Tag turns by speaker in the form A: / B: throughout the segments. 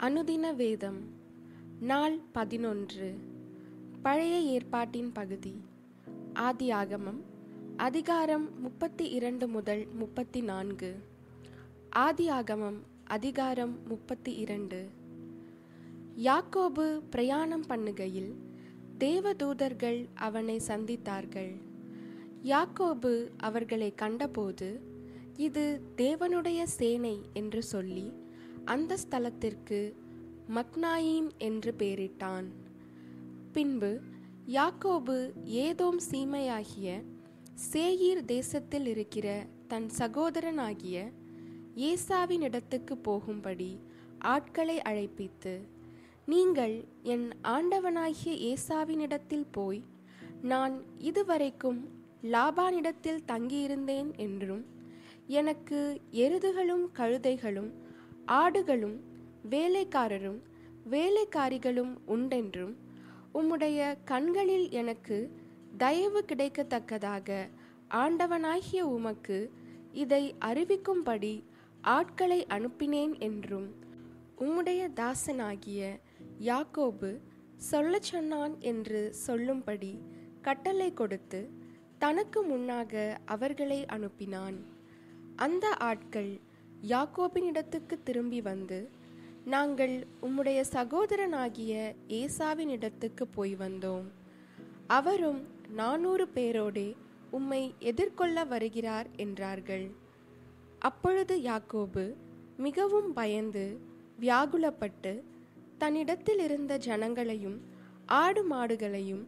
A: அனுதின வேதம் நாள் பதினொன்று. பழைய ஏற்பாட்டின் பகுதி. ஆதியாகமம் அதிகாரம் முப்பத்தி இரண்டு முதல் முப்பத்தி நான்கு ஆதியாகமம் அதிகாரம் முப்பத்தி இரண்டு யாக்கோபு பிரயாணம் பண்ணுகையில் தேவதூதர்கள் அவனை சந்தித்தார்கள். யாக்கோபு அவர்களை கண்டபோது இது தேவனுடைய சேனை என்று சொல்லி அந்த ஸ்தலத்திற்கு மக்னாயீம் என்று பெயரிட்டான். பின்பு யாக்கோபு ஏதோம் சீமையாகிய சேயீர் தேசத்தில் இருக்கிற தன் சகோதரனாகிய ஏசாவின் இடத்துக்கு போகும்படி ஆட்களை அழைப்பித்து நீங்கள் என் ஆண்டவனாகிய ஏசாவினிடத்தில் போய் நான் இதுவரைக்கும் லாபானிடத்தில் தங்கியிருந்தேன் என்றும் எனக்கு எருதுகளும் கழுதைகளும் ஆடுகளும் வேலைக்காரரும் வேலைக்காரிகளும் உண்டென்றும் உம்முடைய கண்களில் எனக்கு தயவு கிடைக்கத்தக்கதாக ஆண்டவனாகிய உமக்கு இதை அறிவிக்கும்படி ஆட்களை அனுப்பினேன் என்றும் உம்முடைய தாசனாகிய யாக்கோபு சொல்லச் சொன்னான் என்று சொல்லும்படி கட்டளை கொடுத்து தனக்கு முன்னாக அவர்களை அனுப்பினான். அந்த ஆட்கள் யாக்கோபினிடத்துக்கு திரும்பி வந்து நாங்கள் உம்முடைய சகோதரனாகிய ஏசாவின் இடத்துக்கு போய் வந்தோம். அவரும் நானூறு பேரோடே உம்மை எதிர்கொள்ள வருகிறார் என்றார்கள். அப்பொழுது யாக்கோபு மிகவும் பயந்து வியாகுலப்பட்டு தன்னிடத்தில் இருந்த ஜனங்களையும் ஆடு மாடுகளையும்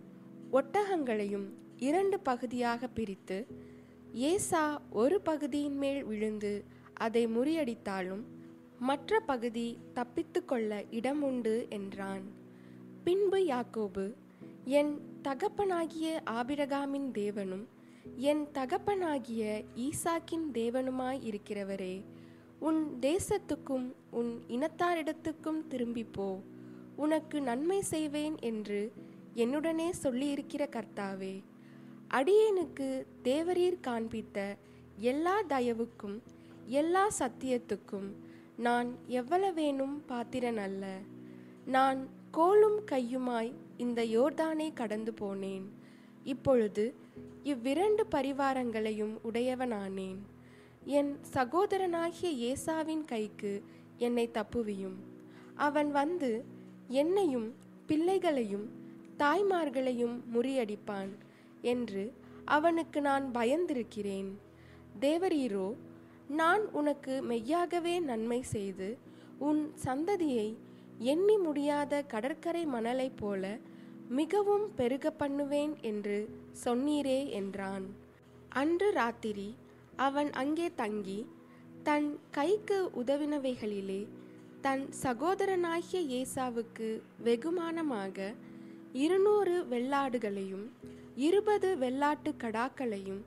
A: ஒட்டகங்களையும் இரண்டு பகுதியாக பிரித்து ஏசா ஒரு பகுதியின் மேல் விழுந்து அதை முறியடித்தாலும் மற்ற பகுதி தப்பித்து கொள்ள இடம் உண்டு என்றான். பின்பு யாக்கோபு என் தகப்பனாகிய ஆபிரகாமின் தேவனும் என் தகப்பனாகிய ஈசாக்கின் தேவனுமாய் இருக்கிறவரே உன் தேசத்துக்கும் உன் இனத்தாரிடத்துக்கும் திரும்பி போ. உனக்கு நன்மை செய்வேன் என்று என்னுடனே சொல்லியிருக்கிற கர்த்தாவே அடியேனுக்கு தேவரீர் காண்பித்த எல்லா தயவுக்கும் எல்லா சத்தியத்துக்கும் நான் எவ்வளவேனும் பாத்திரன் அல்ல. நான் கோலும் கையுமாய் இந்த யோர்தானை கடந்து போனேன். இப்பொழுது இவ்விரண்டு பரிவாரங்களையும் உடையவனானேன். என் சகோதரனாகிய ஏசாவின் கைக்கு என்னை தப்புவியும். அவன் வந்து என்னையும் பிள்ளைகளையும் தாய்மார்களையும் முறியடிப்பான் என்று அவனுக்கு நான் பயந்திருக்கிறேன். தேவரீரோ நான் உனக்கு மெய்யாகவே நன்மை செய்து உன் சந்ததியை எண்ணி முடியாத கடற்கரை மணலைப் போல மிகவும் பெருக பண்ணுவேன் என்று சொன்னீரே என்றான். அன்று ராத்திரி அவன் அங்கே தங்கி தன் கைக்கு உதவினவைகளிலே தன் சகோதரனாகிய ஏசாவுக்கு வெகுமானமாக இருநூறு வெள்ளாடுகளையும் இருபது வெள்ளாட்டு கடாக்களையும்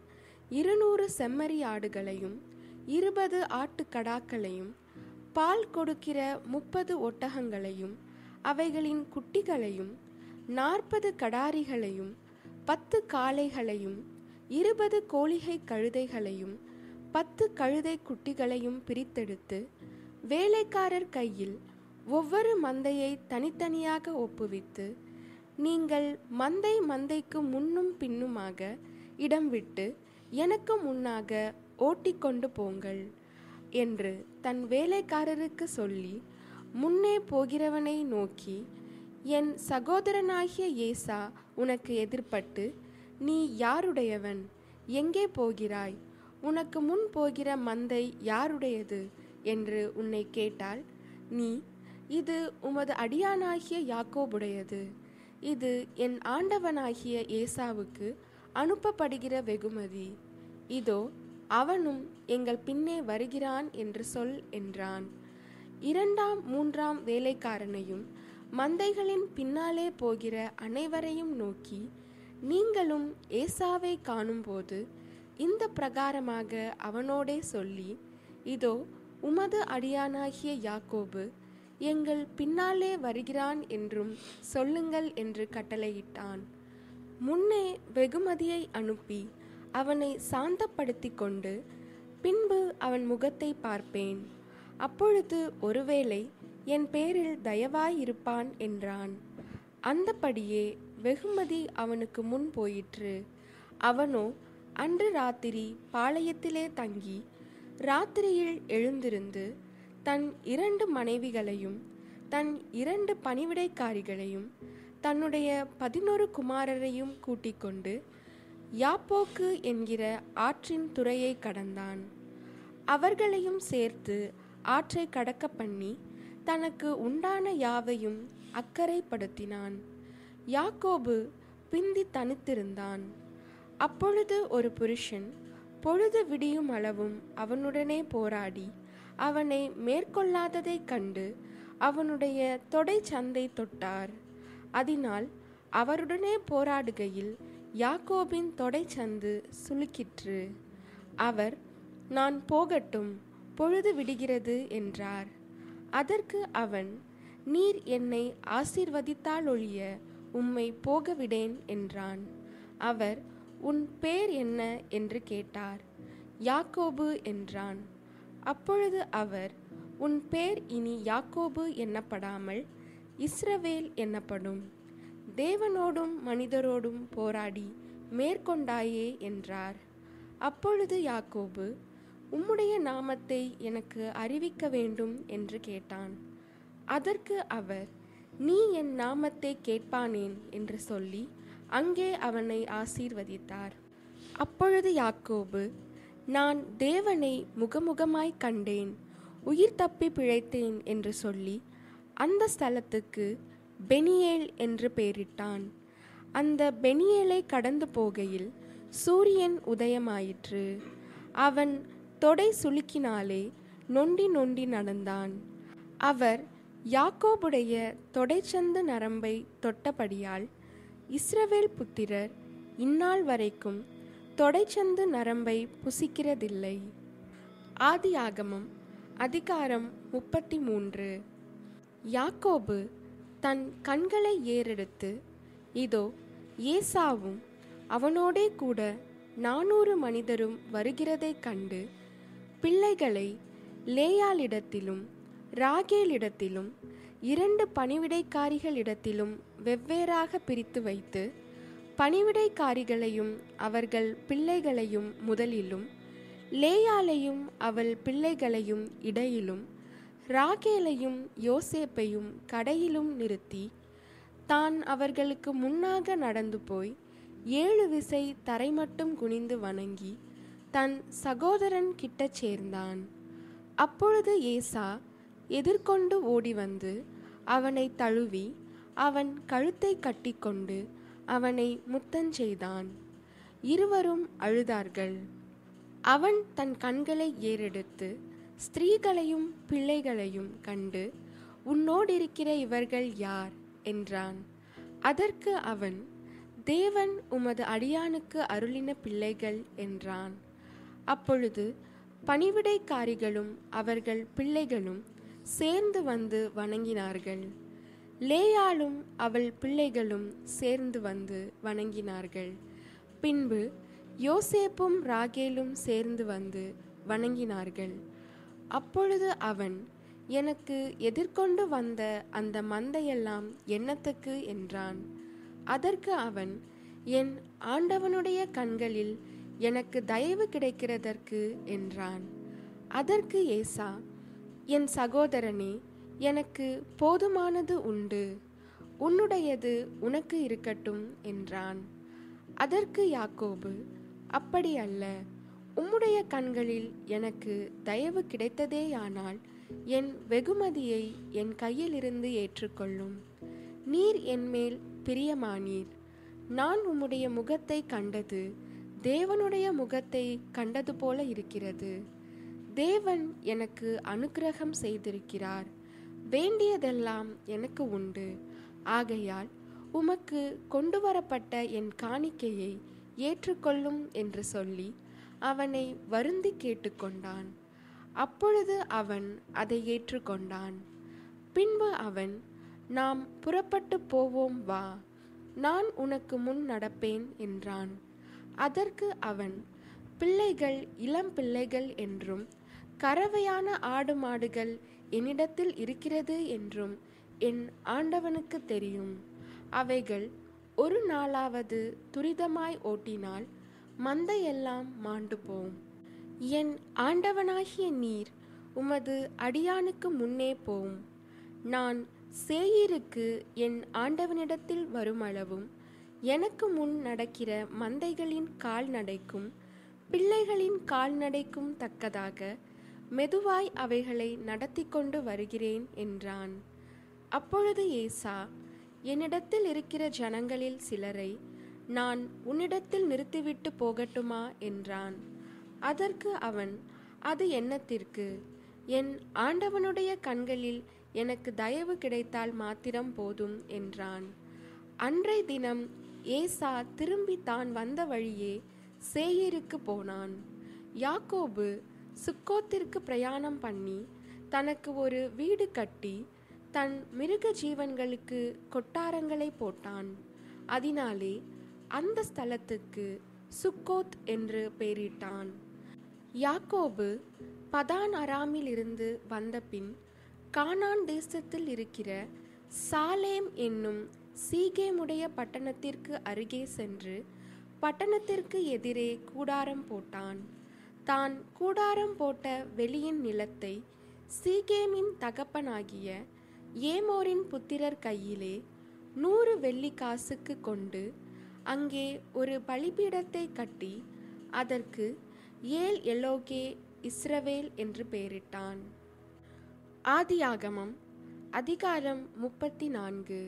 A: இருநூறு செம்மறி ஆடுகளையும் இருபது ஆட்டுக்கடாக்களையும் பால் கொடுக்கிற முப்பது ஒட்டகங்களையும் அவைகளின் குட்டிகளையும் நாற்பது கடாரிகளையும் பத்து காளைகளையும் இருபது கோழிகை கழுதைகளையும் பத்து கழுதை குட்டிகளையும் பிரித்தெடுத்து வேலைக்காரர் கையில் ஒவ்வொரு மந்தையை தனித்தனியாக ஒப்புவித்து நீங்கள் மந்தை மந்தைக்கு முன்னும் பின்னுமாக இடம் விட்டு எனக்கு முன்னாக ஓட்டிக்கொண்டு போங்கள் என்று தன் வேலைக்காரருக்கு சொல்லி முன்னே போகிறவனை நோக்கி என் சகோதரனாகிய ஏசா உனக்கு எதிர்ப்பட்டு நீ யாருடையவன்? எங்கே போகிறாய்? உனக்கு முன் போகிற மந்தை யாருடையது? என்று உன்னை கேட்டால் நீ இது உமது அடியானாகிய யாக்கோபுடையது. இது என் ஆண்டவனாகிய ஏசாவுக்கு அனுப்பப்படுகிற வெகுமதி. இதோ அவனும் எங்கள் பின்னே வருகிறான் என்று சொல் என்றான். இரண்டாம் மூன்றாம் வேலைக்காரனையும் மந்தைகளின் பின்னாலே போகிற அனைவரையும் நோக்கி நீங்களும் ஏசாவை காணும்போது இந்த பிரகாரமாக அவனோடே சொல்லி இதோ உமது அடியானாகிய யாக்கோபு எங்கள் பின்னாலே வருகிறான் என்றும் சொல்லுங்கள் என்று கட்டளையிட்டான். முன்னே வெகுமதியை அனுப்பி அவனை சாந்தப்படுத்தி கொண்டு பின்பு அவன் முகத்தை பார்ப்பேன். அப்பொழுது ஒருவேளை என் பேரில் தயவாயிருப்பான் என்றான். அந்தபடியே வெகுமதி அவனுக்கு முன் போயிற்று. அவனோ அன்று ராத்திரி பாளையத்திலே தங்கி ராத்திரியில் எழுந்திருந்து தன் இரண்டு மனைவிகளையும் தன் இரண்டு பணிவிடைக்காரிகளையும் தன்னுடைய பதினொரு குமாரரையும் கூட்டிக் கொண்டு யாப்போக்கு என்கிற ஆற்றின் துறையை கடந்தான். அவர்களையும் சேர்த்து ஆற்றை கடக்க பண்ணி தனக்கு உண்டான யாவையும் அக்கறைப்படுத்தினான். யாக்கோபு பிந்தி தனித்திருந்தான். அப்பொழுது ஒரு புருஷன் பொழுது விடியும் அளவும் அவனுடனே போராடி அவனை மேற்கொள்ளாததைக் கண்டு அவனுடைய தொடை சந்தை தொட்டார். அதனால் அவருடனே போராடுகையில் யாக்கோபின் தொடைச்சந்து சுளுக்கிற்று. அவர் நான் போகட்டும் பொழுது விடுகிறது என்றார். அதற்கு அவன் நீர் என்னை ஆசீர்வதித்தாலொழிய உம்மை போகவிடேன் என்றான். அவர் உன் பேர் என்ன? என்று கேட்டார். யாக்கோபு என்றான். அப்பொழுது அவர் உன் பேர் இனி யாக்கோபு என்னப்படாமல் இஸ்ரவேல் என்னப்படும். தேவனோடும் மனிதரோடும் போராடி மேற்கொண்டாயே என்றார். அப்பொழுது யாக்கோபு உம்முடைய நாமத்தை எனக்கு அறிவிக்க வேண்டும் என்று கேட்டான். அதற்கு அவர் நீ என் நாமத்தை கேட்பானேன் என்று சொல்லி அங்கே அவனை ஆசீர்வதித்தார். அப்பொழுது யாக்கோபு நான் தேவனை முகமுகமாய் கண்டேன் உயிர் தப்பி பிழைத்தேன் என்று சொல்லி அந்த ஸ்தலத்துக்கு பெனியேல் என்று பெயரிட்டான். அந்த பெனியேலை கடந்து போகையில் சூரியன் உதயமாயிற்று. அவன் தொடை சுளுக்கினாலே நொண்டி நொண்டி நடந்தான். அவர் யாக்கோபுடைய தொடைச்சந்து நரம்பை தொட்டபடியால் இஸ்ரவேல் புத்திரர் இந்நாள் வரைக்கும் தொடைச்சந்து நரம்பை புசிக்கிறதில்லை. ஆதியாகமம் அதிகாரம் முப்பத்தி மூன்று. யாக்கோபு தன் கண்களை ஏறெடுத்து இதோ ஏசாவும் அவனோடே கூட நானூறு மனிதரும் வருகிறதைக் கண்டு பிள்ளைகளை லேயாளிடத்திலும் ராகேலிடத்திலும் இரண்டு பணிவிடைக்காரிகளிடத்திலும் வெவ்வேறாக பிரித்து வைத்து பணிவிடைக்காரிகளையும் அவர்கள் பிள்ளைகளையும் முதலிலும் லேயாலையும் அவள் பிள்ளைகளையும் இடையிலும் ராகேலையும் யோசேப்பையும் கடையிலும் நிறுத்தி தான் அவர்களுக்கு முன்னாக நடந்து போய் ஏழு விசை தரை மட்டும் குனிந்து வணங்கி தன் சகோதரன் கிட்டச் சேர்ந்தான். அப்பொழுது ஏசா எதிர்கொண்டு ஓடி வந்து அவனை தழுவி அவன் கழுத்தை கட்டிக்கொண்டு அவனை முத்தஞ்செய்தான் இருவரும் அழுதார்கள். அவன் தன் கண்களை ஏறெடுத்து ஸ்திரீகளையும் பிள்ளைகளையும் கண்டு உன்னோடிருக்கிற இவர்கள் யார்? என்றான். அதற்கு அவன் தேவன் உமது அடியானுக்கு அருளின பிள்ளைகள் என்றான். அப்பொழுது பணிவிடைக்காரிகளும் அவர்கள் பிள்ளைகளும் சேர்ந்து வந்து வணங்கினார்கள். லேயாளும் அவள் பிள்ளைகளும் சேர்ந்து வந்து வணங்கினார்கள். பின்பு யோசேப்பும் ராகேலும் சேர்ந்து வந்து வணங்கினார்கள். அப்பொழுது அவன் எனக்கு எதிர்கொண்டு வந்த அந்த மந்தையெல்லாம் என்னத்துக்கு? என்றான். அதற்கு அவன் என் ஆண்டவனுடைய கண்களில் எனக்கு தயவு கிடைக்கிறதற்கு? என்றான். அதற்கு ஏசா என் சகோதரனே எனக்கு போதுமானது உண்டு. உன்னுடையது உனக்கு இருக்கட்டும் என்றான். அதற்கு யாக்கோபு அப்படி அல்ல. உம்முடைய கண்களில் எனக்கு தயவு கிடைத்ததேயானால் என் வெகுமதியை என் கையிலிருந்து ஏற்றுக்கொள்ளும். நீர் என்மேல் பிரியமானீர். நான் உம்முடைய முகத்தை கண்டது தேவனுடைய முகத்தை கண்டது போல இருக்கிறது. தேவன் எனக்கு அனுக்கிரகம் செய்திருக்கிறார். வேண்டியதெல்லாம் எனக்கு உண்டு. ஆகையால் உமக்கு கொண்டு வரப்பட்ட என் காணிக்கையை ஏற்றுக்கொள்ளும் என்று சொல்லி அவனை வருந்தி கேட்டுக்கொண்டான். அப்பொழுது அவன் அதை ஏற்றுக்கொண்டான். பின்பு அவன் நாம் புறப்பட்டு போவோம் வா நான் உனக்கு முன் நடப்பேன் என்றான். அதற்கு அவன் பிள்ளைகள் இளம் பிள்ளைகள் என்றும் கறவையான ஆடு மாடுகள் என்னிடத்தில் இருக்கிறது என்றும் என் ஆண்டவனுக்கு தெரியும். அவைகள் ஒரு நாளாவது துரிதமாய் ஓட்டினால் மந்தையெல்லாம் மாண்டு போம். என் ஆண்டவனாகிய நீர் உமது அடியானுக்கு முன்னே போம். நான் சேயிருக்கு என் ஆண்டவனிடத்தில் வருமளவும். எனக்கு முன் நடக்கிற மந்தைகளின் கால்நடைக்கும் பிள்ளைகளின் கால்நடைக்கும் தக்கதாக மெதுவாய் அவைகளை நடத்தி கொண்டு வருகிறேன் என்றான். அப்பொழுது ஏசா என்னிடத்தில் இருக்கிற ஜனங்களில் சிலரை நான் உன்னிடத்தில் நிறுத்திவிட்டு போகட்டுமா? என்றான். அதற்கு அவன் அது என்னத்திற்கு? என் ஆண்டவனுடைய கண்களில் எனக்கு தயவு கிடைத்தால் மாத்திரம் போதும் என்றான். அன்றை தினம் ஏசா திரும்பி தான் வந்த வழியே சேயீருக்கு போனான். யாக்கோபு சுக்கோத்திற்கு பிரயாணம் பண்ணி தனக்கு ஒரு வீடு கட்டி தன் மிருக ஜீவன்களுக்கு கொட்டாரங்களை போட்டான். அதனாலே அந்த ஸ்தலத்துக்கு சுக்கோத் என்று பெயரிட்டான். யாக்கோபு பதான் அராமில் இருந்து வந்தபின் கானான் தேசத்தில் இருக்கிற சாலேம் என்னும் சீகேமுடைய பட்டணத்திற்கு அருகே சென்று பட்டணத்திற்கு எதிரே கூடாரம் போட்டான். தான் கூடாரம் போட்ட வெளியின் நிலத்தை சீகேமின் தகப்பனாகிய ஏமோரின் புத்திரர் கையிலே நூறு வெள்ளி காசுக்கு கொண்டு அங்கே ஒரு பலிபீடத்தை கட்டி அதற்கு ஏல் எலோகே இஸ்ரவேல் என்று பெயரிட்டான். ஆதியாகமம் அதிகாரம் முப்பத்தி நான்கு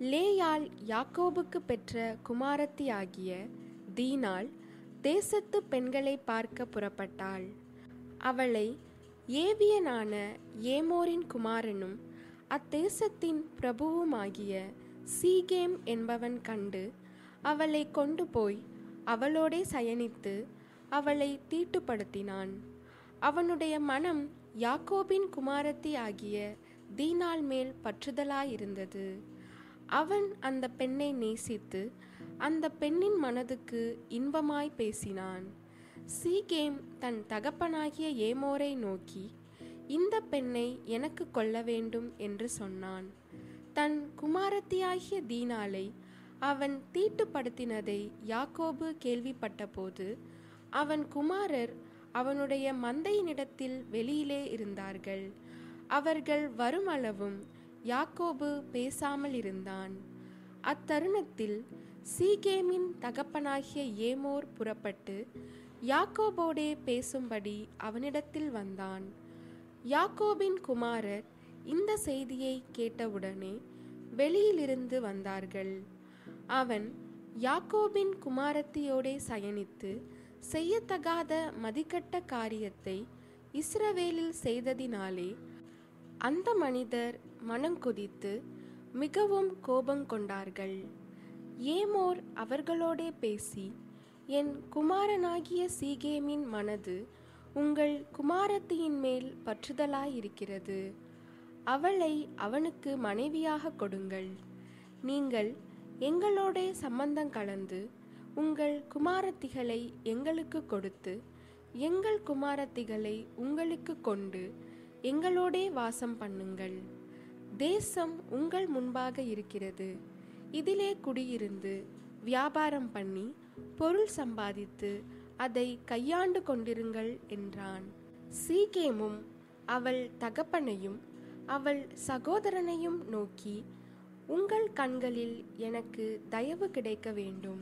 A: லேயால் யாக்கோபுக்கு பெற்ற குமாரத்தியாகிய தீனாள் தேசத்து பெண்களை பார்க்க புறப்பட்டாள். அவளை ஏவியனான ஏமோரின் குமாரனும் அத்தேசத்தின் பிரபுவுமாகிய சீகேம் என்பவன் கண்டு அவளை கொண்டு போய் அவளோடே சயனித்து அவளை தீட்டுப்படுத்தினான். அவனுடைய மனம் யாக்கோபின் குமாரத்தி ஆகிய தீனால் மேல் பற்றுதலாயிருந்தது. அவன் அந்த பெண்ணை நேசித்து அந்த பெண்ணின் மனதுக்கு இன்பமாய் பேசினான். சீகேம் தன் தகப்பனாகிய ஏமோரை நோக்கி இந்த பெண்ணை எனக்கு கொள்ள வேண்டும் என்று சொன்னான். தன் குமாரத்தியாகிய தீனாளை அவன் தீட்டுப்படுத்தினதை யாக்கோபு கேள்விப்பட்டபோது அவன் குமாரர் அவனுடைய மந்தையினிடத்தில் வெளியிலே இருந்தார்கள். அவர்கள் வருமளவும் யாக்கோபு பேசாமல் இருந்தான். அத்தருணத்தில் சீகேமின் தகப்பனாகிய ஏமோர் புறப்பட்டு யாக்கோபோடே பேசும்படி அவனிடத்தில் வந்தான். யாக்கோபின் குமாரர் இந்த செய்தியை கேட்டவுடனே வெளியிலிருந்து வந்தார்கள். அவன் யாக்கோபின் குமாரத்தியோடே சயனித்து செய்யத்தகாத மதிக்கட்ட காரியத்தை இஸ்ரவேலில் செய்ததினாலே அந்த மனிதர் மனங்கொதித்து மிகவும் கோபம் கொண்டார்கள். ஏமோர் அவர்களோடே பேசி என் குமாரனாகிய சீகேமின் மனது உங்கள் குமாரத்தியின் மேல் பற்றுதலாயிருக்கிறது. அவளை அவனுக்கு மனைவியாக கொடுங்கள். நீங்கள் எங்களோட சம்பந்தம் கலந்து உங்கள் குமாரத்திகளை எங்களுக்கு கொடுத்து எங்கள் குமாரத்திகளை உங்களுக்கு கொண்டு எங்களோடே வாசம் பண்ணுங்கள். தேசம் உங்கள் முன்பாக இருக்கிறது. இதிலே குடியிருந்து வியாபாரம் பண்ணி பொருள் சம்பாதித்து அதை கையாண்டு கொண்டிருங்கள் என்றான். சீகேமும் அவள் தகப்பனையும் அவள் சகோதரனையும் நோக்கி உங்கள் கண்களில் எனக்கு தயவு கிடைக்க வேண்டும்.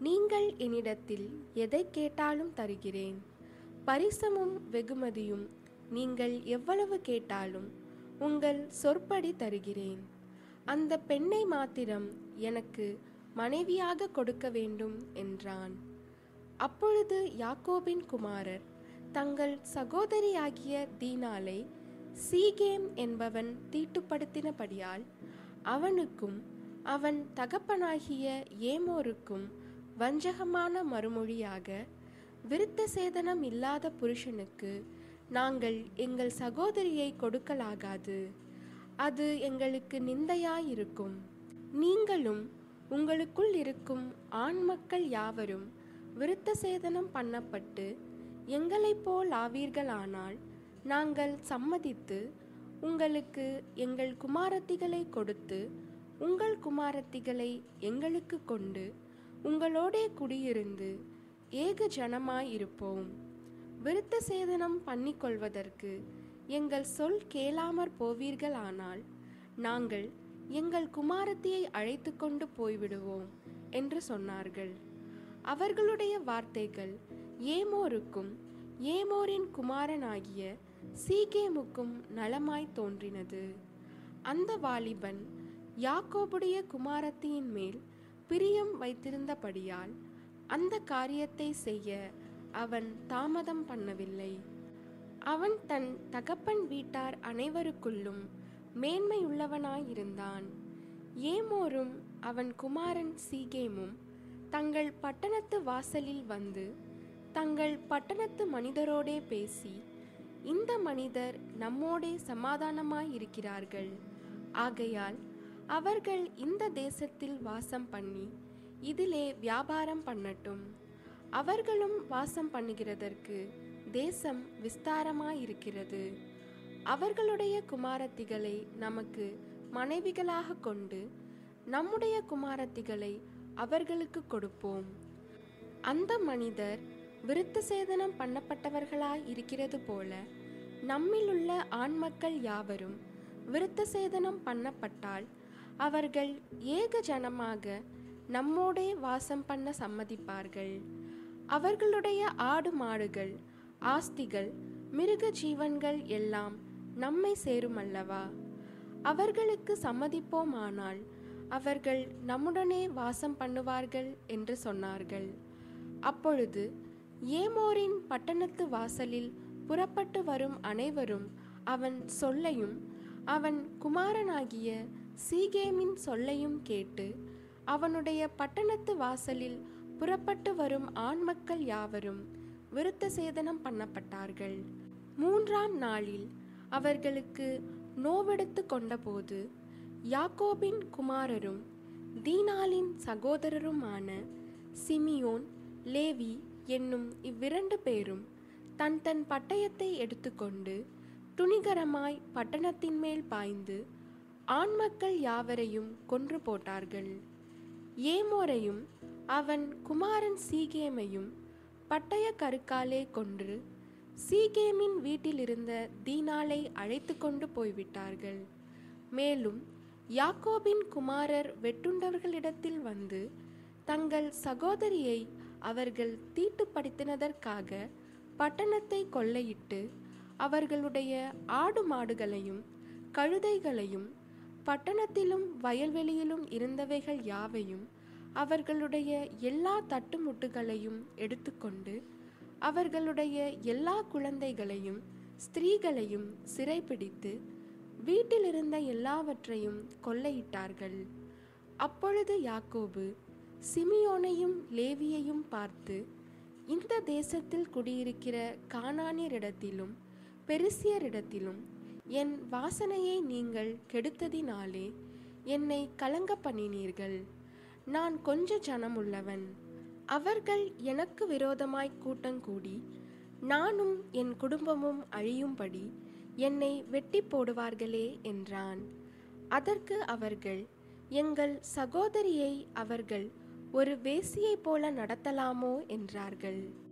A: நீங்கள் என்னிடத்தில் எதை கேட்டாலும் தருகிறேன். பரிசமும் வெகுமதியும் நீங்கள் எவ்வளவு கேட்டாலும் உங்கள் சொற்படி தருகிறேன். அந்த பெண்ணை மாத்திரம் எனக்கு மனைவியாக கொடுக்க வேண்டும் என்றான். அப்பொழுது யாக்கோபின் குமாரர் தங்கள் சகோதரியாகிய தீனாலை சீகேம் என்பவன் தீட்டுப்படுத்தினபடியால் அவனுக்கும் அவன் தகப்பனாகிய ஏமோருக்கும் வஞ்சகமான மறுமொழியாக விருத்த சேதனம் இல்லாத புருஷனுக்கு நாங்கள் எங்கள் சகோதரியை கொடுக்கலாகாது. அது எங்களுக்கு நிந்தையாயிருக்கும். நீங்களும் உங்களுக்குள் இருக்கும் ஆண் மக்கள் யாவரும் விருத்த சேதனம் பண்ணப்பட்டு எங்களைப் போல் ஆவீர்களானால் நாங்கள் சம்மதித்து உங்களுக்கு எங்கள் குமாரத்திகளை கொடுத்து உங்கள் குமாரத்திகளை எங்களுக்கு கொண்டு உங்களோடே குடியிருந்து ஏக ஜனமாயிருப்போம். விருத்த சேதனம் பண்ணிக்கொள்வதற்கு எங்கள் சொல் கேளாமற் போவீர்களானால் நாங்கள் எங்கள் குமாரத்தியை அழைத்து கொண்டு போய்விடுவோம் என்று சொன்னார்கள். அவர்களுடைய வார்த்தைகள் ஏமோருக்கும் ஏமோரின் குமாரனாகிய சீகேமுக்கும் நலமாய் தோன்றினது. அந்த வாலிபன் யாக்கோபுடைய குமாரத்தியின் மேல் பிரியம் வைத்திருந்தபடியால் அந்த காரியத்தை செய்ய அவன் தாமதம் பண்ணவில்லை. அவன் தன் தகப்பன் வீட்டார் அனைவருக்குள்ளும் மேன்மையுள்ளவனாயிருந்தான். ஏமோரும் அவன் குமாரன் சீகேமும் தங்கள் பட்டணத்து வாசலில் வந்து தங்கள் பட்டணத்து மனிதரோடே பேசி இந்த மனிதர் நம்மோடே சமாதானமாயிருக்கிறார்கள் ஆகையால் அவர்கள் இந்த தேசத்தில் வாசம் பண்ணி இதிலே வியாபாரம் பண்ணட்டும். அவர்களும் வாசம் பண்ணுகிறதற்கு தேசம் விஸ்தாரமாயிருக்கிறது அவர்களுடைய குமாரத்திகளை நமக்கு மனைவிகளாக கொண்டு நம்முடைய குமாரத்திகளை அவர்களுக்கு கொடுப்போம். அந்த மனிதர் விருத்த சேதனம் பண்ணப்பட்டவர்களாய் இருக்கிறது போல நம்மிலுள்ள ஆண்மக்கள் யாவரும் விருத்த சேதனம் பண்ணப்பட்டால் அவர்கள் ஏக ஜனமாக நம்மோடே வாசம் பண்ண சம்மதிப்பார்கள். அவர்களுடைய ஆடு மாடுகள் ஆஸ்திகள் மிருக ஜீவன்கள் எல்லாம் நம்மை சேருமல்லவா? அவர்களுக்கு சம்மதிப்போமானால் அவர்கள் நம்முடனே வாசம் பண்ணுவார்கள் என்று சொன்னார்கள். அப்பொழுது ஏமோரின் பட்டணத்து வாசலில் புறப்பட்டு வரும் அனைவரும் அவன் சொல்லையும் அவன் குமாரனாகிய சீகேமின் சொல்லையும் கேட்டு அவனுடைய பட்டணத்து வாசலில் புறப்பட்டு வரும் ஆண்மக்கள் யாவரும் விருத்த சேதனம் பண்ணப்பட்டார்கள். மூன்றாம் நாளில் அவர்களுக்கு நோவெடுத்து கொண்டபோது யாக்கோபின் குமாரரும் தீனாலின் சகோதரருமான சிமியோன் லேவி என்னும் இவ்விரண்டு பேரும் தன் தன் பட்டயத்தை எடுத்துக்கொண்டு துணிகரமாய் பட்டணத்தின் மேல் பாய்ந்து ஆண்மக்கள் யாவரையும் கொன்று போட்டார்கள். ஏமோரையும் அவன் குமாரன் சீகேமையும் பட்டய கருக்காலே கொன்று சீகேமின் வீட்டிலிருந்த தீனாலை அழைத்து கொண்டு போய்விட்டார்கள். மேலும் யாக்கோபின் குமாரர் வெட்டுண்டவர்களிடத்தில் வந்து தங்கள் சகோதரியை அவர்கள் தீட்டுப்படுத்தினதற்காக பட்டணத்தை கொள்ளையிட்டு அவர்களுடைய ஆடு மாடுகளையும் கழுதைகளையும் பட்டணத்திலும் வயல்வெளியிலும் இருந்தவைகள் யாவையும் அவர்களுடைய எல்லா தட்டுமுட்டுகளையும் எடுத்துக்கொண்டு அவர்களுடைய எல்லா குழந்தைகளையும் ஸ்திரீகளையும் சிறைபிடித்து வீட்டிலிருந்த எல்லாவற்றையும் கொள்ளையிட்டார்கள். அப்பொழுது யாக்கோபு சிமியோனையும் லேவியையும் பார்த்து இந்த தேசத்தில் குடியிருக்கிற கானானியரிடத்திலும் பெருசியரிடத்திலும் என் வாசனையை நீங்கள் கெடுத்ததினாலே என்னை கலங்க பண்ணினீர்கள். நான் கொஞ்ச ஜனமுள்ளவன். அவர்கள் எனக்கு விரோதமாய் கூட்டங்கூடி நானும் என் குடும்பமும் அழியும்படி என்னை வெட்டி போடுவார்களே என்றான். அதற்கு அவர்கள் எங்கள் சகோதரியை அவர்கள் ஒரு வேசியைப் போல நடத்தலாமோ என்றார்கள்.